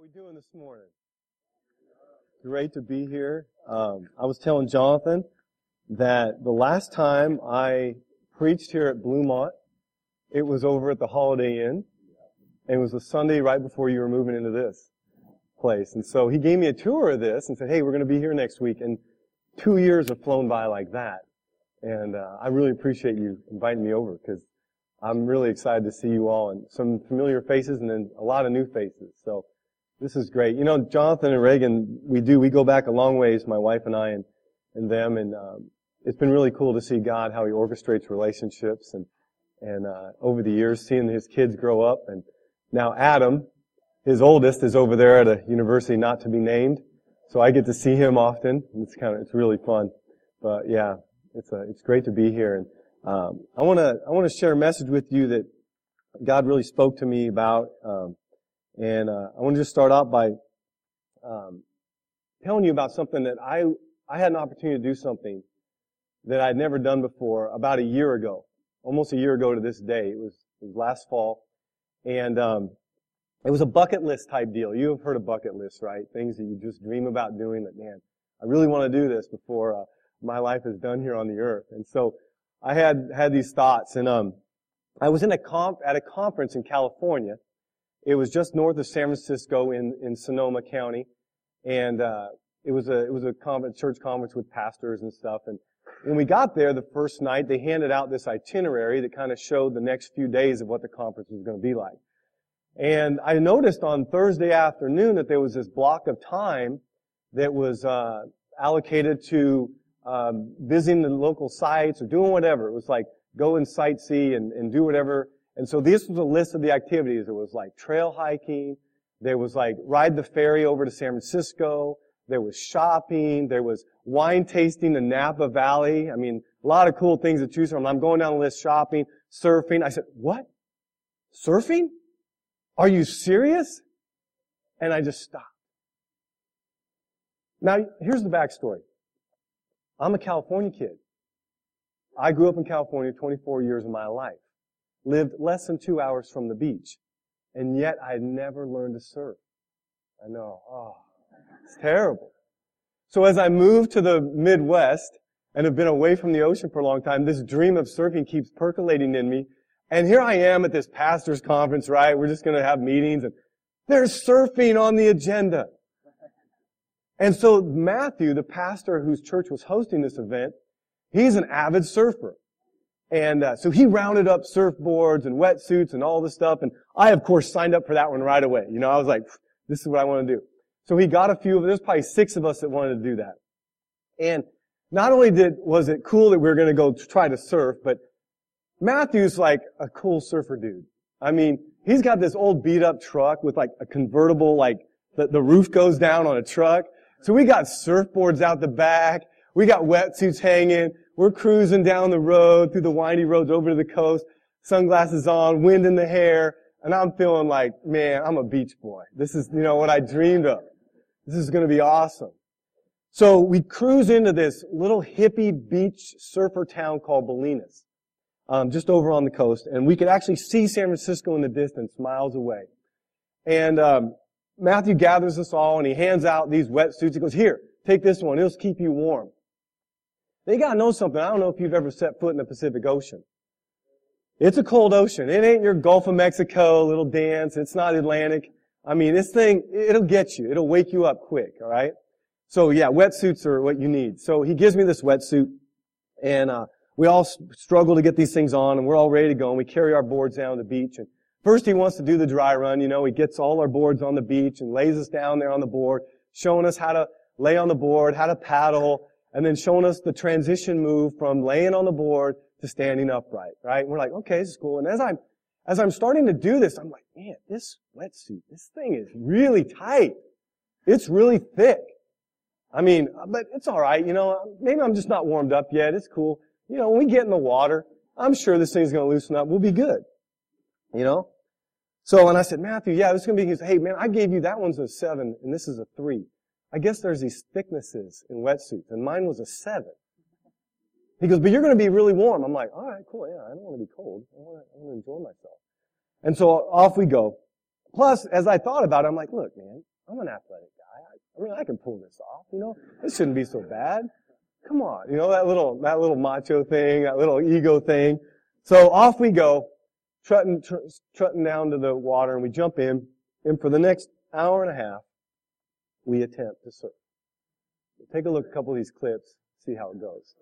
We doing this morning? Great to be here. Um, I was telling Jonathan that the last time I preached here at Bluemont, it was over at the Holiday Inn, and it was a Sunday right before you were moving into this place. And so he gave me a tour of this and said, "Hey, we're going to be here next week." And two years have flown by like that, and uh, I really appreciate you inviting me over because I'm really excited to see you all and some familiar faces and then a lot of new faces. So this is great. You know, Jonathan and Reagan, we do, we go back a long ways, my wife and I and, and them, and um, it's been really cool to see God, how He orchestrates relationships and, and uh, over the years, seeing His kids grow up. And now Adam, his oldest, is over there at a university not to be named. So I get to see him often. It's kind of, it's really fun. But yeah, it's a, it's great to be here. And um, I want to, I want to share a message with you that God really spoke to me about. Um, and uh, I want to just start out by um, telling you about something that I I had an opportunity to do something that I'd never done before about a year ago, almost a year ago to this day. It was, it was last fall, and um, it was a bucket list type deal. You have heard of bucket lists, right? Things that you just dream about doing. That man, I really want to do this before uh, my life is done here on the earth. And so I had had these thoughts, and um, I was in a comp at a conference in California it was just north of San Francisco in, in Sonoma County. And, uh, it was a, it was a conference, church conference with pastors and stuff. And when we got there the first night, they handed out this itinerary that kind of showed the next few days of what the conference was going to be like. And I noticed on Thursday afternoon that there was this block of time that was, uh, allocated to, um, visiting the local sites or doing whatever. It was like go and sightsee and, and do whatever and so this was a list of the activities. There was like trail hiking. There was like ride the ferry over to San Francisco. There was shopping. There was wine tasting in Napa Valley. I mean, a lot of cool things to choose from. I'm going down the list shopping, surfing. I said, what? Surfing? Are you serious? And I just stopped. Now, here's the backstory. I'm a California kid. I grew up in California 24 years of my life lived less than two hours from the beach, and yet I had never learned to surf. I know. Oh, it's terrible. So as I moved to the Midwest and have been away from the ocean for a long time, this dream of surfing keeps percolating in me. And here I am at this pastor's conference, right? We're just going to have meetings and there's surfing on the agenda. And so Matthew, the pastor whose church was hosting this event, he's an avid surfer. And uh, so he rounded up surfboards and wetsuits and all this stuff. And I, of course, signed up for that one right away. You know, I was like, this is what I want to do. So he got a few of, there's probably six of us that wanted to do that. And not only did, was it cool that we were going to go try to surf, but Matthew's like a cool surfer dude. I mean, he's got this old beat up truck with like a convertible, like the, the roof goes down on a truck. So we got surfboards out the back. We got wetsuits hanging. We're cruising down the road through the windy roads over to the coast, sunglasses on, wind in the hair, and I'm feeling like, man, I'm a beach boy. This is, you know, what I dreamed of. This is going to be awesome. So we cruise into this little hippie beach surfer town called Bolinas, um, just over on the coast, and we could actually see San Francisco in the distance, miles away. And um, Matthew gathers us all, and he hands out these wetsuits. He goes, "Here, take this one. It'll keep you warm." They gotta know something. I don't know if you've ever set foot in the Pacific Ocean. It's a cold ocean. It ain't your Gulf of Mexico little dance. It's not Atlantic. I mean, this thing, it'll get you. It'll wake you up quick, alright? So yeah, wetsuits are what you need. So he gives me this wetsuit, and uh, we all struggle to get these things on, and we're all ready to go, and we carry our boards down to the beach. And first he wants to do the dry run, you know, he gets all our boards on the beach and lays us down there on the board, showing us how to lay on the board, how to paddle, and then showing us the transition move from laying on the board to standing upright, right? And we're like, okay, this is cool. And as I'm, as I'm starting to do this, I'm like, man, this wetsuit, this thing is really tight. It's really thick. I mean, but it's alright, you know, maybe I'm just not warmed up yet. It's cool. You know, when we get in the water, I'm sure this thing's gonna loosen up. We'll be good. You know? So, and I said, Matthew, yeah, this is gonna be, he said, hey man, I gave you that one's a seven and this is a three. I guess there's these thicknesses in wetsuits, and mine was a seven. He goes, but you're going to be really warm. I'm like, all right, cool, yeah, I don't want to be cold. I want to, I want to enjoy myself. And so off we go. plus, as I thought about it, I'm like, look, man, I'm an athletic guy. I, I mean, I can pull this off, you know? This shouldn't be so bad. Come on, you know, that little, that little macho thing, that little ego thing. So off we go, trotting, tr- trotting down to the water and we jump in, and for the next hour and a half, we attempt to surf. Take a look at a couple of these clips, see how it goes.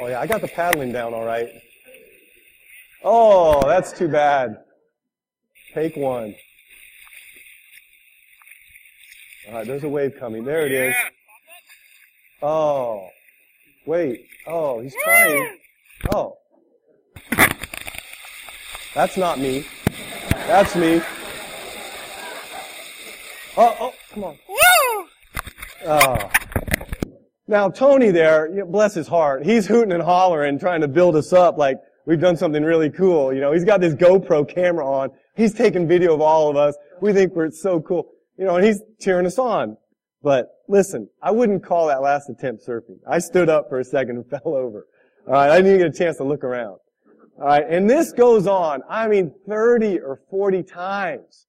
Oh yeah, I got the paddling down all right. Oh, that's too bad. Take one. All right, there's a wave coming. There it is. Oh, wait. Oh, he's trying. Oh. That's not me. That's me. Oh, oh, come on. Oh. Now, Tony there, bless his heart, he's hooting and hollering, trying to build us up like we've done something really cool. You know, he's got this GoPro camera on. He's taking video of all of us. We think we're so cool. You know, and he's cheering us on. But listen, I wouldn't call that last attempt surfing. I stood up for a second and fell over. Alright, I didn't even get a chance to look around. Alright, and this goes on, I mean 30 or 40 times.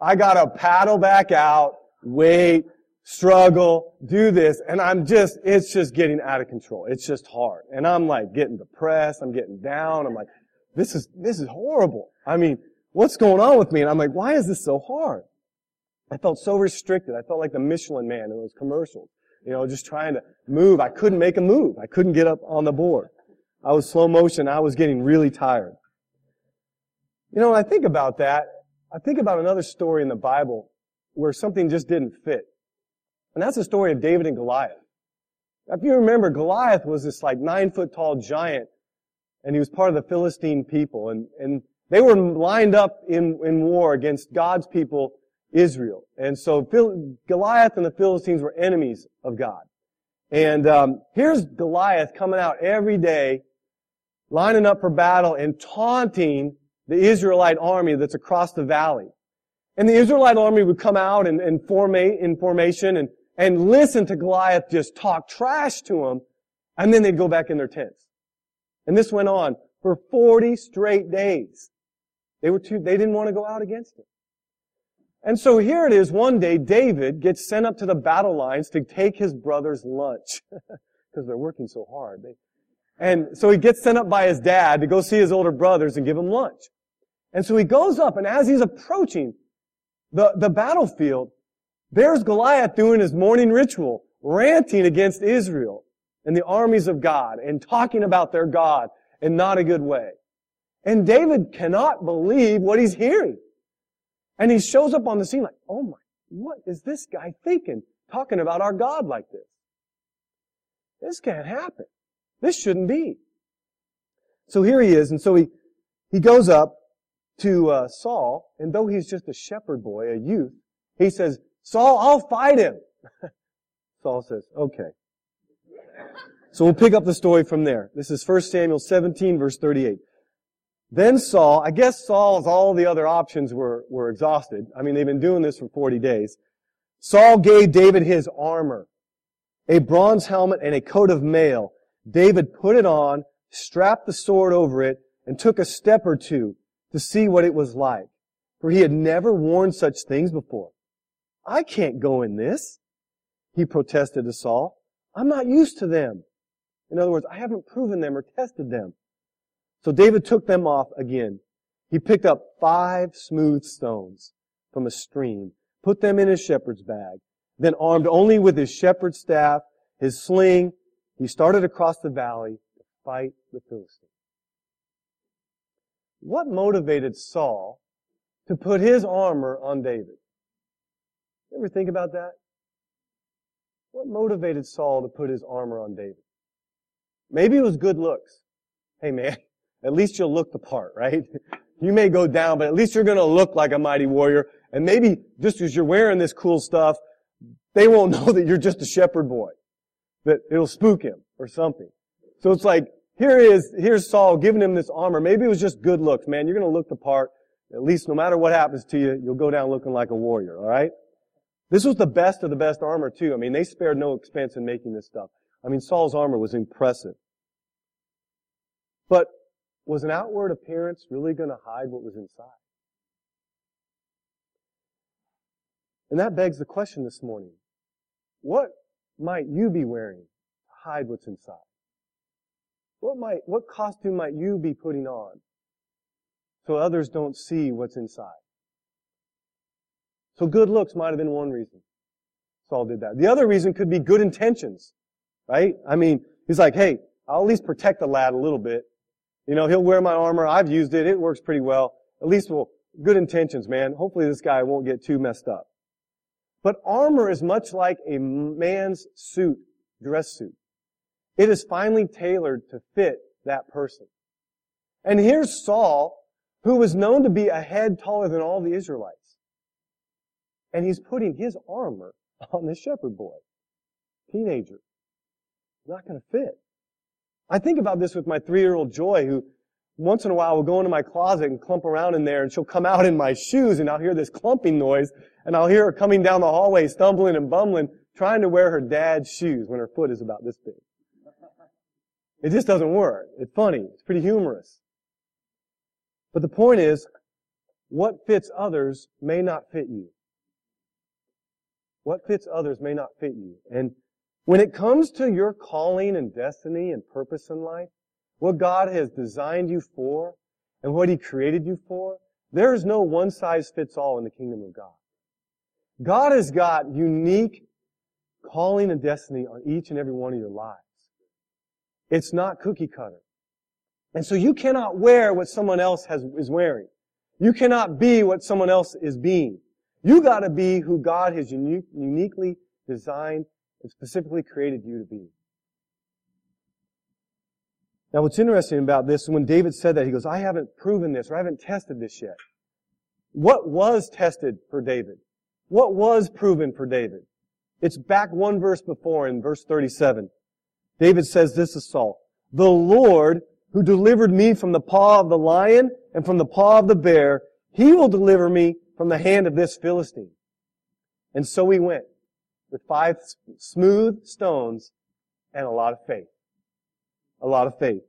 I gotta paddle back out, wait, struggle, do this, and I'm just, it's just getting out of control. It's just hard. And I'm like getting depressed, I'm getting down, I'm like, this is, this is horrible. I mean, what's going on with me? And I'm like, why is this so hard? I felt so restricted. I felt like the Michelin man in those commercials. You know, just trying to move. I couldn't make a move. I couldn't get up on the board. I was slow motion. I was getting really tired. You know, when I think about that, I think about another story in the Bible where something just didn't fit. And that's the story of David and Goliath. If you remember, Goliath was this like nine foot tall giant, and he was part of the Philistine people, and, and they were lined up in, in war against God's people, Israel. And so Phil, Goliath and the Philistines were enemies of God. And um, here's Goliath coming out every day, lining up for battle and taunting the Israelite army that's across the valley. And the Israelite army would come out and, and formate in formation and and listen to Goliath just talk trash to them, and then they'd go back in their tents. And this went on for 40 straight days. They were too, they didn't want to go out against him. And so here it is, one day David gets sent up to the battle lines to take his brother's lunch. Because they're working so hard. They, and so he gets sent up by his dad to go see his older brothers and give them lunch. And so he goes up, and as he's approaching the, the battlefield, there's Goliath doing his morning ritual, ranting against Israel and the armies of God and talking about their God in not a good way. And David cannot believe what he's hearing. And he shows up on the scene like, oh my, what is this guy thinking? Talking about our God like this. This can't happen. This shouldn't be. So here he is, and so he, he goes up to uh, Saul, and though he's just a shepherd boy, a youth, he says, Saul, I'll fight him. Saul says, okay. So we'll pick up the story from there. This is 1 Samuel 17 verse 38. Then Saul, I guess Saul's all the other options were, were exhausted. I mean, they've been doing this for 40 days. Saul gave David his armor, a bronze helmet and a coat of mail. David put it on, strapped the sword over it, and took a step or two to see what it was like. For he had never worn such things before. I can't go in this. He protested to Saul. I'm not used to them. In other words, I haven't proven them or tested them. So David took them off again. He picked up five smooth stones from a stream, put them in his shepherd's bag, then armed only with his shepherd's staff, his sling, he started across the valley to fight the Philistines. What motivated Saul to put his armor on David? You ever think about that? What motivated Saul to put his armor on David? Maybe it was good looks. Hey man, at least you'll look the part, right? You may go down, but at least you're gonna look like a mighty warrior. And maybe just because you're wearing this cool stuff, they won't know that you're just a shepherd boy. That it'll spook him or something. So it's like, here is, here's Saul giving him this armor. Maybe it was just good looks, man. You're gonna look the part. At least no matter what happens to you, you'll go down looking like a warrior, alright? This was the best of the best armor too. I mean, they spared no expense in making this stuff. I mean, Saul's armor was impressive. But was an outward appearance really going to hide what was inside? And that begs the question this morning. What might you be wearing to hide what's inside? What might, what costume might you be putting on so others don't see what's inside? So good looks might have been one reason Saul did that. The other reason could be good intentions, right? I mean, he's like, hey, I'll at least protect the lad a little bit. You know, he'll wear my armor. I've used it. It works pretty well. At least, well, good intentions, man. Hopefully this guy won't get too messed up. But armor is much like a man's suit, dress suit. It is finely tailored to fit that person. And here's Saul, who was known to be a head taller than all the Israelites. And he's putting his armor on this shepherd boy, teenager. Not going to fit. I think about this with my three-year-old Joy, who once in a while will go into my closet and clump around in there, and she'll come out in my shoes, and I'll hear this clumping noise, and I'll hear her coming down the hallway, stumbling and bumbling, trying to wear her dad's shoes when her foot is about this big. It just doesn't work. It's funny. It's pretty humorous. But the point is, what fits others may not fit you. What fits others may not fit you. And when it comes to your calling and destiny and purpose in life, what God has designed you for and what He created you for, there is no one size fits all in the kingdom of God. God has got unique calling and destiny on each and every one of your lives. It's not cookie cutter. And so you cannot wear what someone else has, is wearing. You cannot be what someone else is being. You gotta be who God has unique, uniquely designed and specifically created you to be. Now what's interesting about this, when David said that, he goes, I haven't proven this, or I haven't tested this yet. What was tested for David? What was proven for David? It's back one verse before in verse 37. David says this is Saul, The Lord who delivered me from the paw of the lion and from the paw of the bear, he will deliver me from the hand of this Philistine. And so he went with five smooth stones and a lot of faith. A lot of faith.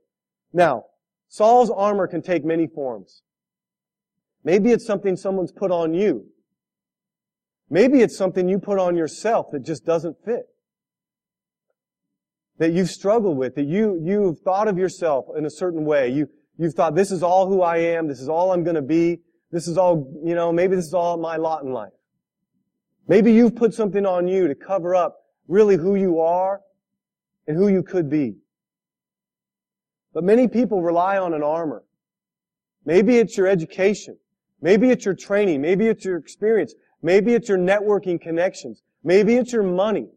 Now, Saul's armor can take many forms. Maybe it's something someone's put on you. Maybe it's something you put on yourself that just doesn't fit. That you've struggled with, that you, you've thought of yourself in a certain way. You, you've thought, this is all who I am, this is all I'm gonna be, this is all, you know, maybe this is all my lot in life. Maybe you've put something on you to cover up really who you are and who you could be. But many people rely on an armor. Maybe it's your education. Maybe it's your training. Maybe it's your experience. Maybe it's your networking connections. Maybe it's your money.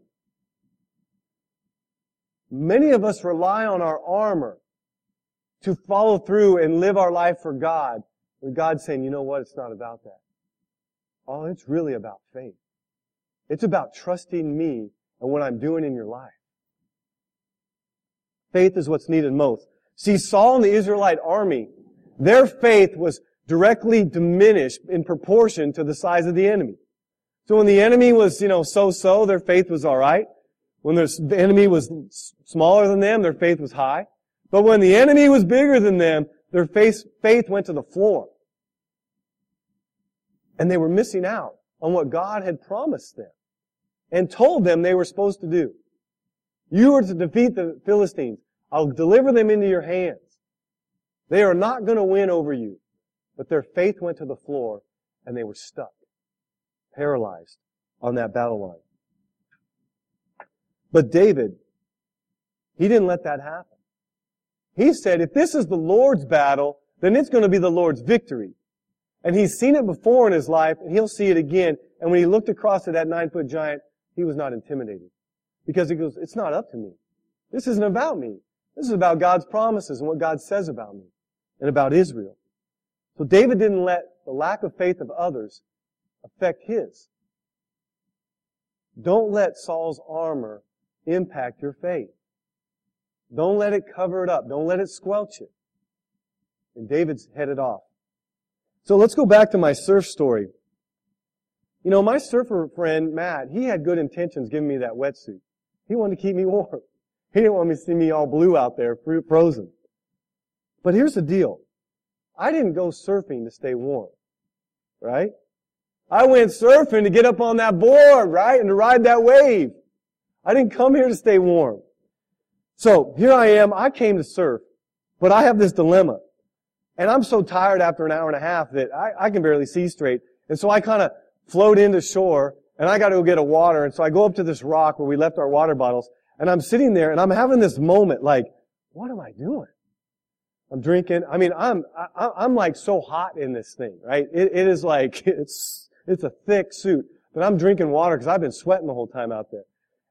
Many of us rely on our armor to follow through and live our life for God when God's saying, you know what, it's not about that. Oh, it's really about faith. It's about trusting me and what I'm doing in your life. Faith is what's needed most. See, Saul and the Israelite army, their faith was directly diminished in proportion to the size of the enemy. So when the enemy was, you know, so-so, their faith was alright. When the enemy was smaller than them, their faith was high. But when the enemy was bigger than them, their faith, faith went to the floor. And they were missing out on what God had promised them and told them they were supposed to do. You were to defeat the Philistines. I'll deliver them into your hands. They are not going to win over you. But their faith went to the floor and they were stuck, paralyzed on that battle line. But David, he didn't let that happen. He said, if this is the Lord's battle, then it's going to be the Lord's victory. And he's seen it before in his life, and he'll see it again. And when he looked across at that nine foot giant, he was not intimidated. Because he goes, it's not up to me. This isn't about me. This is about God's promises and what God says about me and about Israel. So David didn't let the lack of faith of others affect his. Don't let Saul's armor impact your faith. Don't let it cover it up. Don't let it squelch it. And David's headed off. So let's go back to my surf story. You know, my surfer friend, Matt, he had good intentions giving me that wetsuit. He wanted to keep me warm. He didn't want me to see me all blue out there, frozen. But here's the deal. I didn't go surfing to stay warm. Right? I went surfing to get up on that board, right? And to ride that wave. I didn't come here to stay warm. So here I am. I came to surf, but I have this dilemma. And I'm so tired after an hour and a half that I, I can barely see straight. And so I kind of float into shore and I got to go get a water. And so I go up to this rock where we left our water bottles and I'm sitting there and I'm having this moment like, what am I doing? I'm drinking. I mean, I'm, I, I'm like so hot in this thing, right? It, it is like, it's, it's a thick suit, but I'm drinking water because I've been sweating the whole time out there.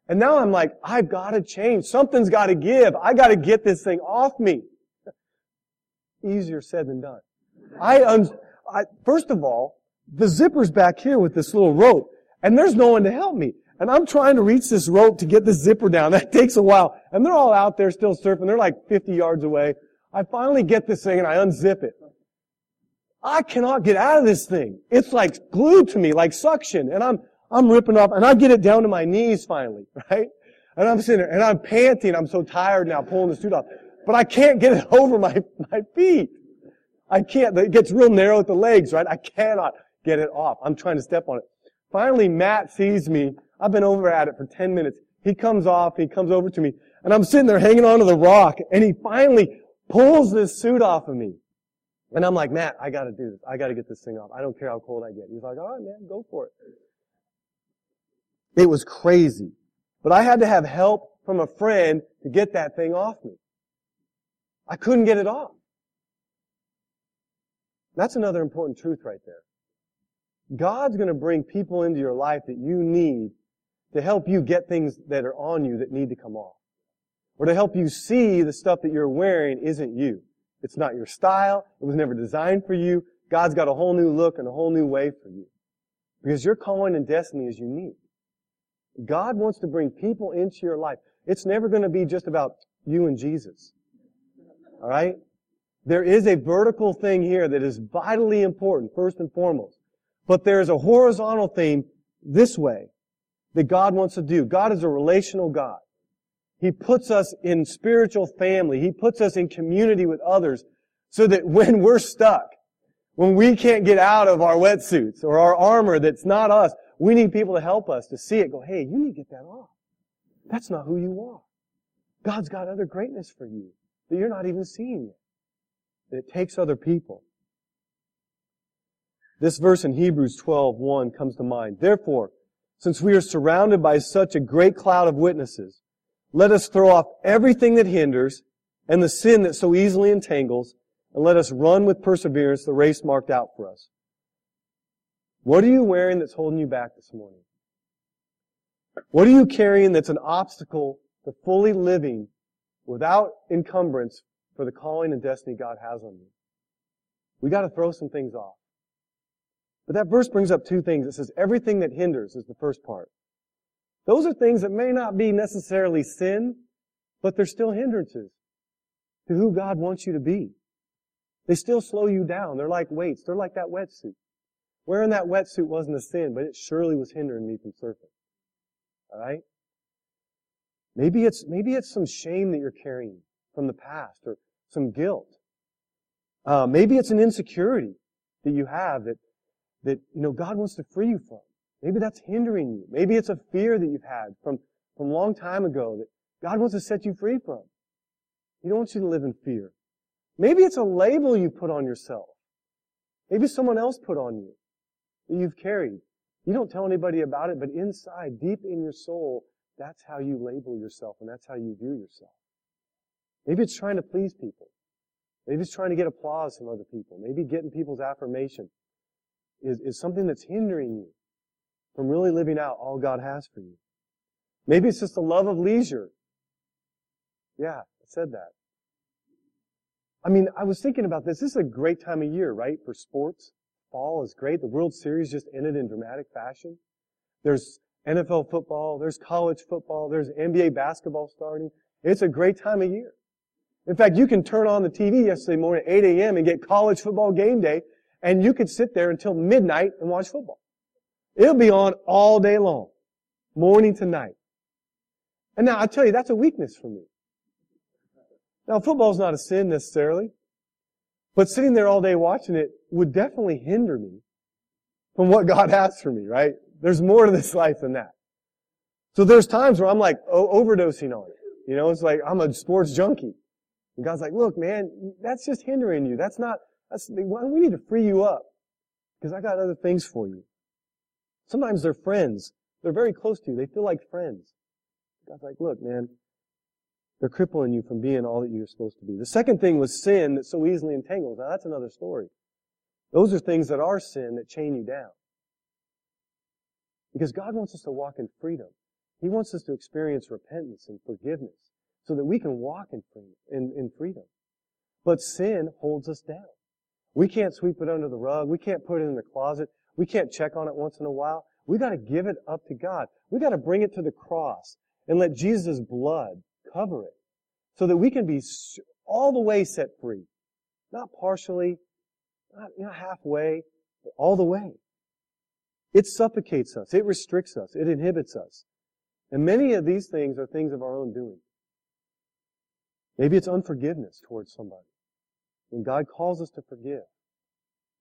And now I'm like, I've got to change. Something's got to give. I got to get this thing off me. Easier said than done. I, un- I, first of all, the zipper's back here with this little rope, and there's no one to help me. And I'm trying to reach this rope to get the zipper down. That takes a while. And they're all out there still surfing. They're like 50 yards away. I finally get this thing and I unzip it. I cannot get out of this thing. It's like glued to me, like suction. And I'm, I'm ripping off, and I get it down to my knees finally, right? And I'm sitting there, and I'm panting. I'm so tired now pulling the suit off. But I can't get it over my, my feet. I can't. It gets real narrow at the legs, right? I cannot get it off. I'm trying to step on it. Finally, Matt sees me. I've been over at it for 10 minutes. He comes off, he comes over to me, and I'm sitting there hanging onto the rock, and he finally pulls this suit off of me. And I'm like, Matt, I gotta do this. I gotta get this thing off. I don't care how cold I get. He's like, all right, man, go for it. It was crazy. But I had to have help from a friend to get that thing off me. I couldn't get it off. That's another important truth right there. God's to bring people into your life that you need to help you get things that are on you that need to come off. Or to help you see the stuff that you're wearing isn't you. It's not your style. It was never designed for you. God's got a whole new look and a whole new way for you. Because your calling and destiny is unique. God wants to bring people into your life. It's never going to be just about you and Jesus. All right? There is a vertical thing here that is vitally important, first and foremost. But there is a horizontal theme this way that God wants to do. God is a relational God. He puts us in spiritual family. He puts us in community with others so that when we're stuck, when we can't get out of our wetsuits or our armor that's not us, we need people to help us to see it. Go, hey, you need to get that off. That's not who you are. God's got other greatness for you that you're not even seeing yet. And it takes other people. This verse in Hebrews 12:1 comes to mind. Therefore, since we are surrounded by such a great cloud of witnesses, let us throw off everything that hinders and the sin that so easily entangles, and let us run with perseverance the race marked out for us. What are you wearing that's holding you back this morning? What are you carrying that's an obstacle to fully living without encumbrance for the calling and destiny God has on you? We got to throw some things off. But that verse brings up two things. It says everything that hinders is the first part. Those are things that may not be necessarily sin, but they're still hindrances to who God wants you to be. They still slow you down. They're like weights. They're like that wetsuit. Wearing that wetsuit wasn't a sin, but it surely was hindering me from surfing. Alright? Maybe it's, maybe it's some shame that you're carrying from the past or some guilt. Uh, maybe it's an insecurity that you have that, that, you know, God wants to free you from. Maybe that's hindering you. Maybe it's a fear that you've had from, from a long time ago that God wants to set you free from. He don't want you to live in fear. Maybe it's a label you put on yourself. Maybe someone else put on you that you've carried. You don't tell anybody about it, but inside, deep in your soul, that's how you label yourself and that's how you view yourself. Maybe it's trying to please people. Maybe it's trying to get applause from other people. Maybe getting people's affirmation is, is something that's hindering you from really living out all God has for you. Maybe it's just a love of leisure. Yeah, I said that. I mean, I was thinking about this. This is a great time of year, right, for sports fall is great. The World Series just ended in dramatic fashion. There's NFL football, there's college football, there's NBA basketball starting. It's a great time of year. In fact, you can turn on the TV yesterday morning at 8 a.m. and get college football game day, and you could sit there until midnight and watch football. It'll be on all day long, morning to night. And now I tell you, that's a weakness for me. Now, football's not a sin necessarily. But sitting there all day watching it would definitely hinder me from what God has for me, right? There's more to this life than that. So there's times where I'm like overdosing on it. You know, it's like I'm a sports junkie. And God's like, look, man, that's just hindering you. That's not, that's, we need to free you up. Because I got other things for you. Sometimes they're friends. They're very close to you. They feel like friends. God's like, look, man, they're crippling you from being all that you're supposed to be. The second thing was sin that so easily entangles. Now that's another story. Those are things that are sin that chain you down. Because God wants us to walk in freedom. He wants us to experience repentance and forgiveness so that we can walk. In, in freedom. But sin holds us down. We can't sweep it under the rug. We can't put it in the closet. We can't check on it once in a while. We got to give it up to God. We got to bring it to the cross and let Jesus' blood cover it so that we can be all the way set free. Not partially, not, not halfway, but all the way. It suffocates us. It restricts us. It inhibits us. And many of these things are things of our own doing. Maybe it's unforgiveness towards somebody. When God calls us to forgive.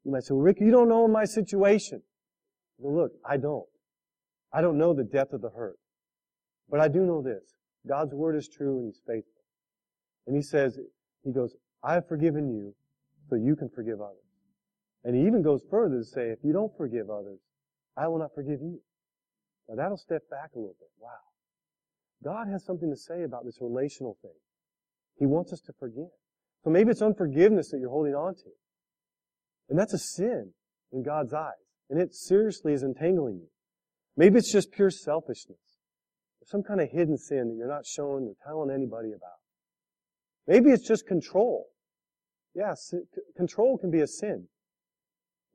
You might say, well, Rick, you don't know my situation. Well, look, I don't. I don't know the depth of the hurt. But I do know this. God's word is true and He's faithful. And He says, He goes, I have forgiven you so you can forgive others. And He even goes further to say, if you don't forgive others, I will not forgive you. Now that'll step back a little bit. Wow. God has something to say about this relational thing. He wants us to forgive. So maybe it's unforgiveness that you're holding on to. And that's a sin in God's eyes. And it seriously is entangling you. Maybe it's just pure selfishness. Or some kind of hidden sin that you're not showing or telling anybody about. Maybe it's just control. Yes, control can be a sin.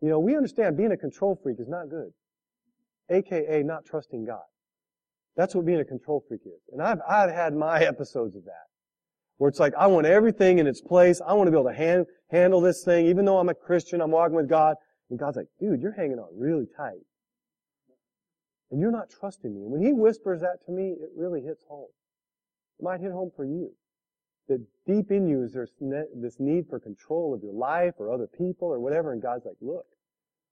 You know, we understand being a control freak is not good. AKA not trusting God. That's what being a control freak is. And I've, I've had my episodes of that. Where it's like, I want everything in its place. I want to be able to hand, handle this thing. Even though I'm a Christian, I'm walking with God. And God's like, dude, you're hanging on really tight. And you're not trusting me. And when He whispers that to me, it really hits home. It might hit home for you. That deep in you is this need for control of your life or other people or whatever. And God's like, look,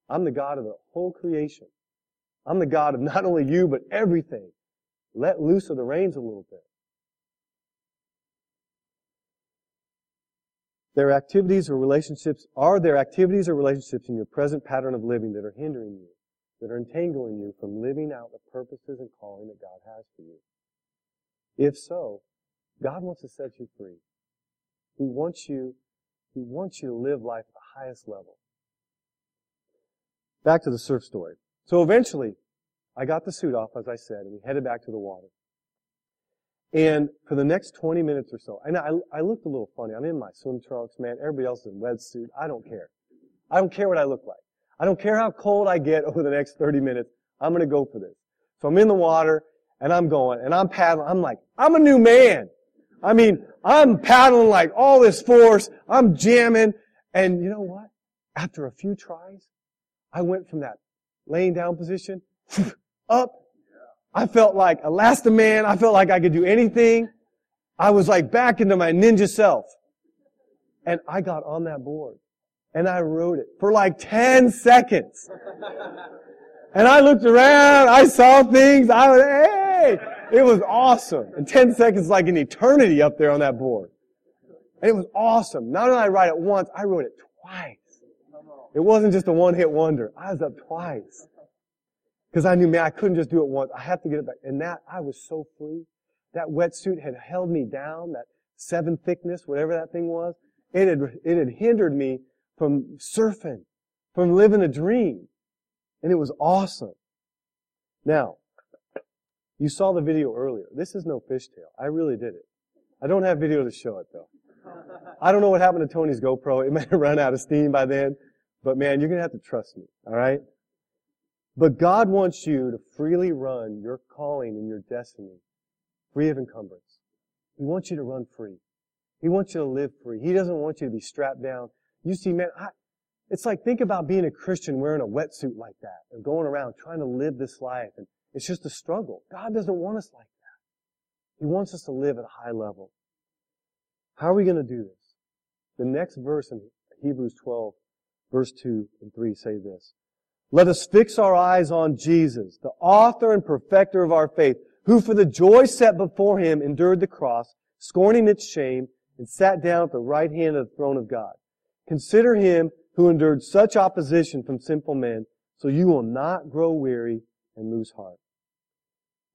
I'm the God of the whole creation. I'm the God of not only you, but everything. Let loose of the reins a little bit. Their activities or relationships, are their activities or relationships in your present pattern of living that are hindering you, that are entangling you from living out the purposes and calling that God has for you? If so, God wants to set you free. He wants you, He wants you to live life at the highest level. Back to the surf story. So eventually, I got the suit off, as I said, and we headed back to the water. And for the next 20 minutes or so, and I, I looked a little funny. I'm in my swim trunks, man. Everybody else is in wetsuit. I don't care. I don't care what I look like. I don't care how cold I get over the next 30 minutes. I'm going to go for this. So I'm in the water and I'm going and I'm paddling. I'm like, I'm a new man. I mean, I'm paddling like all this force. I'm jamming. And you know what? After a few tries, I went from that laying down position up I felt like a man. I felt like I could do anything. I was like back into my ninja self. And I got on that board and I rode it for like 10 seconds. And I looked around, I saw things, I was, hey! It was awesome. And 10 seconds like an eternity up there on that board. And it was awesome. Not only did I ride it once, I rode it twice. It wasn't just a one hit wonder. I was up twice. Because I knew, man, I couldn't just do it once. I have to get it back. And that, I was so free. That wetsuit had held me down, that seven thickness, whatever that thing was. It had, it had hindered me from surfing, from living a dream. And it was awesome. Now, you saw the video earlier. This is no fishtail. I really did it. I don't have video to show it though. I don't know what happened to Tony's GoPro. It may have run out of steam by then. But man, you're going to have to trust me. All right? But God wants you to freely run your calling and your destiny free of encumbrance. He wants you to run free. He wants you to live free. He doesn't want you to be strapped down. You see, man, I, it's like think about being a Christian wearing a wetsuit like that and going around trying to live this life. And it's just a struggle. God doesn't want us like that. He wants us to live at a high level. How are we going to do this? The next verse in Hebrews 12, verse 2 and 3 say this. Let us fix our eyes on Jesus, the author and perfecter of our faith, who for the joy set before him endured the cross, scorning its shame, and sat down at the right hand of the throne of God. Consider him who endured such opposition from sinful men, so you will not grow weary and lose heart.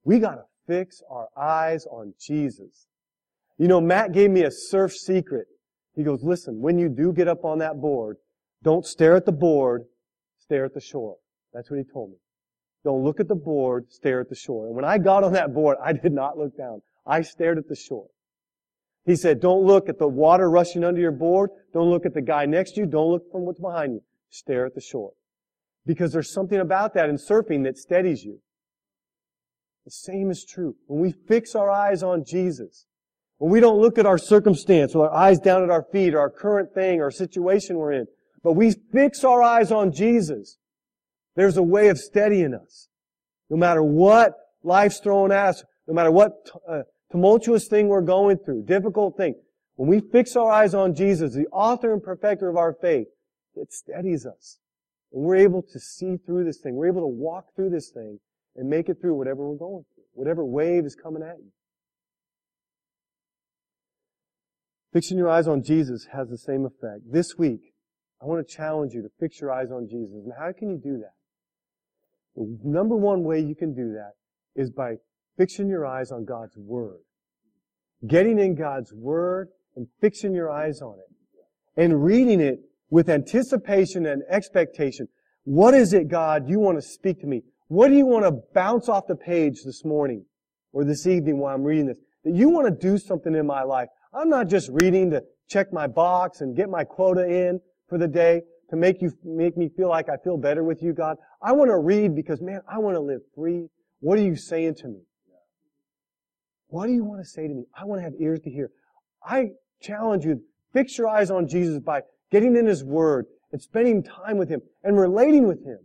We gotta fix our eyes on Jesus. You know, Matt gave me a surf secret. He goes, listen, when you do get up on that board, don't stare at the board, stare at the shore. That's what he told me. Don't look at the board, stare at the shore. And when I got on that board, I did not look down. I stared at the shore. He said, don't look at the water rushing under your board. Don't look at the guy next to you. Don't look from what's behind you. Stare at the shore. Because there's something about that in surfing that steadies you. The same is true. When we fix our eyes on Jesus, when we don't look at our circumstance with our eyes down at our feet or our current thing or situation we're in, but we fix our eyes on Jesus, there's a way of steadying us. No matter what life's thrown at us, no matter what uh, tumultuous thing we're going through, difficult thing, when we fix our eyes on Jesus, the author and perfecter of our faith, it steadies us. And we're able to see through this thing. We're able to walk through this thing and make it through whatever we're going through, whatever wave is coming at you. Fixing your eyes on Jesus has the same effect. This week, I want to challenge you to fix your eyes on Jesus. And how can you do that? The number one way you can do that is by fixing your eyes on God's Word. Getting in God's Word and fixing your eyes on it. And reading it with anticipation and expectation. What is it, God, you want to speak to me? What do you want to bounce off the page this morning or this evening while I'm reading this? That you want to do something in my life. I'm not just reading to check my box and get my quota in for the day to make you, make me feel like I feel better with you, God. I want to read because, man, I want to live free. What are you saying to me? What do you want to say to me? I want to have ears to hear. I challenge you, fix your eyes on Jesus by getting in His Word and spending time with Him and relating with Him.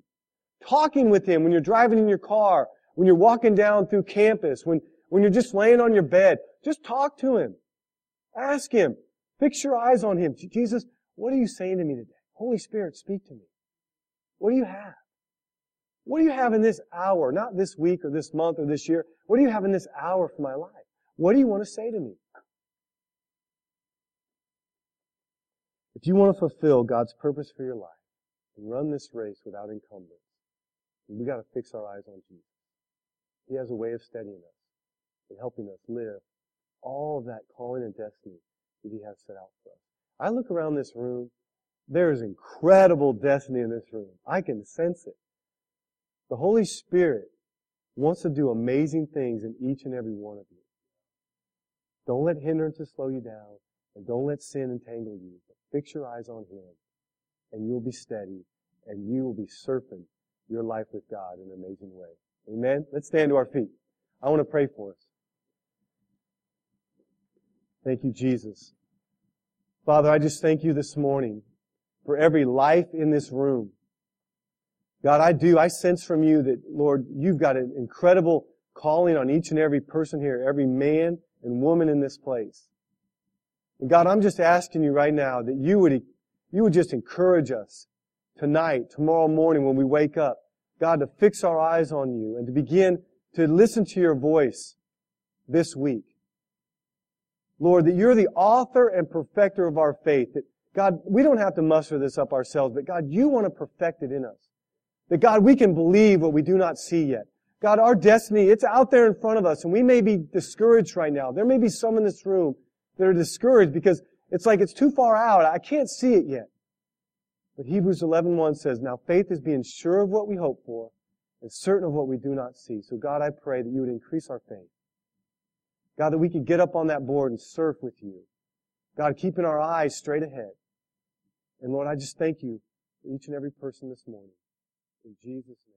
Talking with Him when you're driving in your car, when you're walking down through campus, when, when you're just laying on your bed. Just talk to Him. Ask Him. Fix your eyes on Him. Jesus, what are you saying to me today? Holy Spirit, speak to me. What do you have? What do you have in this hour? Not this week or this month or this year. What do you have in this hour for my life? What do you want to say to me? If you want to fulfill God's purpose for your life and run this race without encumbrance, we got to fix our eyes on Jesus. He has a way of steadying us and helping us live all of that calling and destiny that He has set out for us. I look around this room there is incredible destiny in this room. I can sense it. The Holy Spirit wants to do amazing things in each and every one of you. Don't let hindrances slow you down, and don't let sin entangle you. But fix your eyes on Him, and you'll be steady, and you will be surfing your life with God in an amazing way. Amen? Let's stand to our feet. I want to pray for us. Thank you, Jesus. Father, I just thank you this morning for every life in this room. God, I do. I sense from you that, Lord, you've got an incredible calling on each and every person here, every man and woman in this place. And God, I'm just asking you right now that you would, you would just encourage us tonight, tomorrow morning when we wake up, God, to fix our eyes on you and to begin to listen to your voice this week. Lord, that you're the author and perfecter of our faith, that God, we don't have to muster this up ourselves, but God, you want to perfect it in us. That God, we can believe what we do not see yet. God, our destiny, it's out there in front of us, and we may be discouraged right now. There may be some in this room that are discouraged because it's like it's too far out. I can't see it yet. But Hebrews 11.1 says, Now faith is being sure of what we hope for and certain of what we do not see. So God, I pray that you would increase our faith. God, that we could get up on that board and surf with you. God, keeping our eyes straight ahead. And Lord, I just thank you for each and every person this morning. In Jesus' name.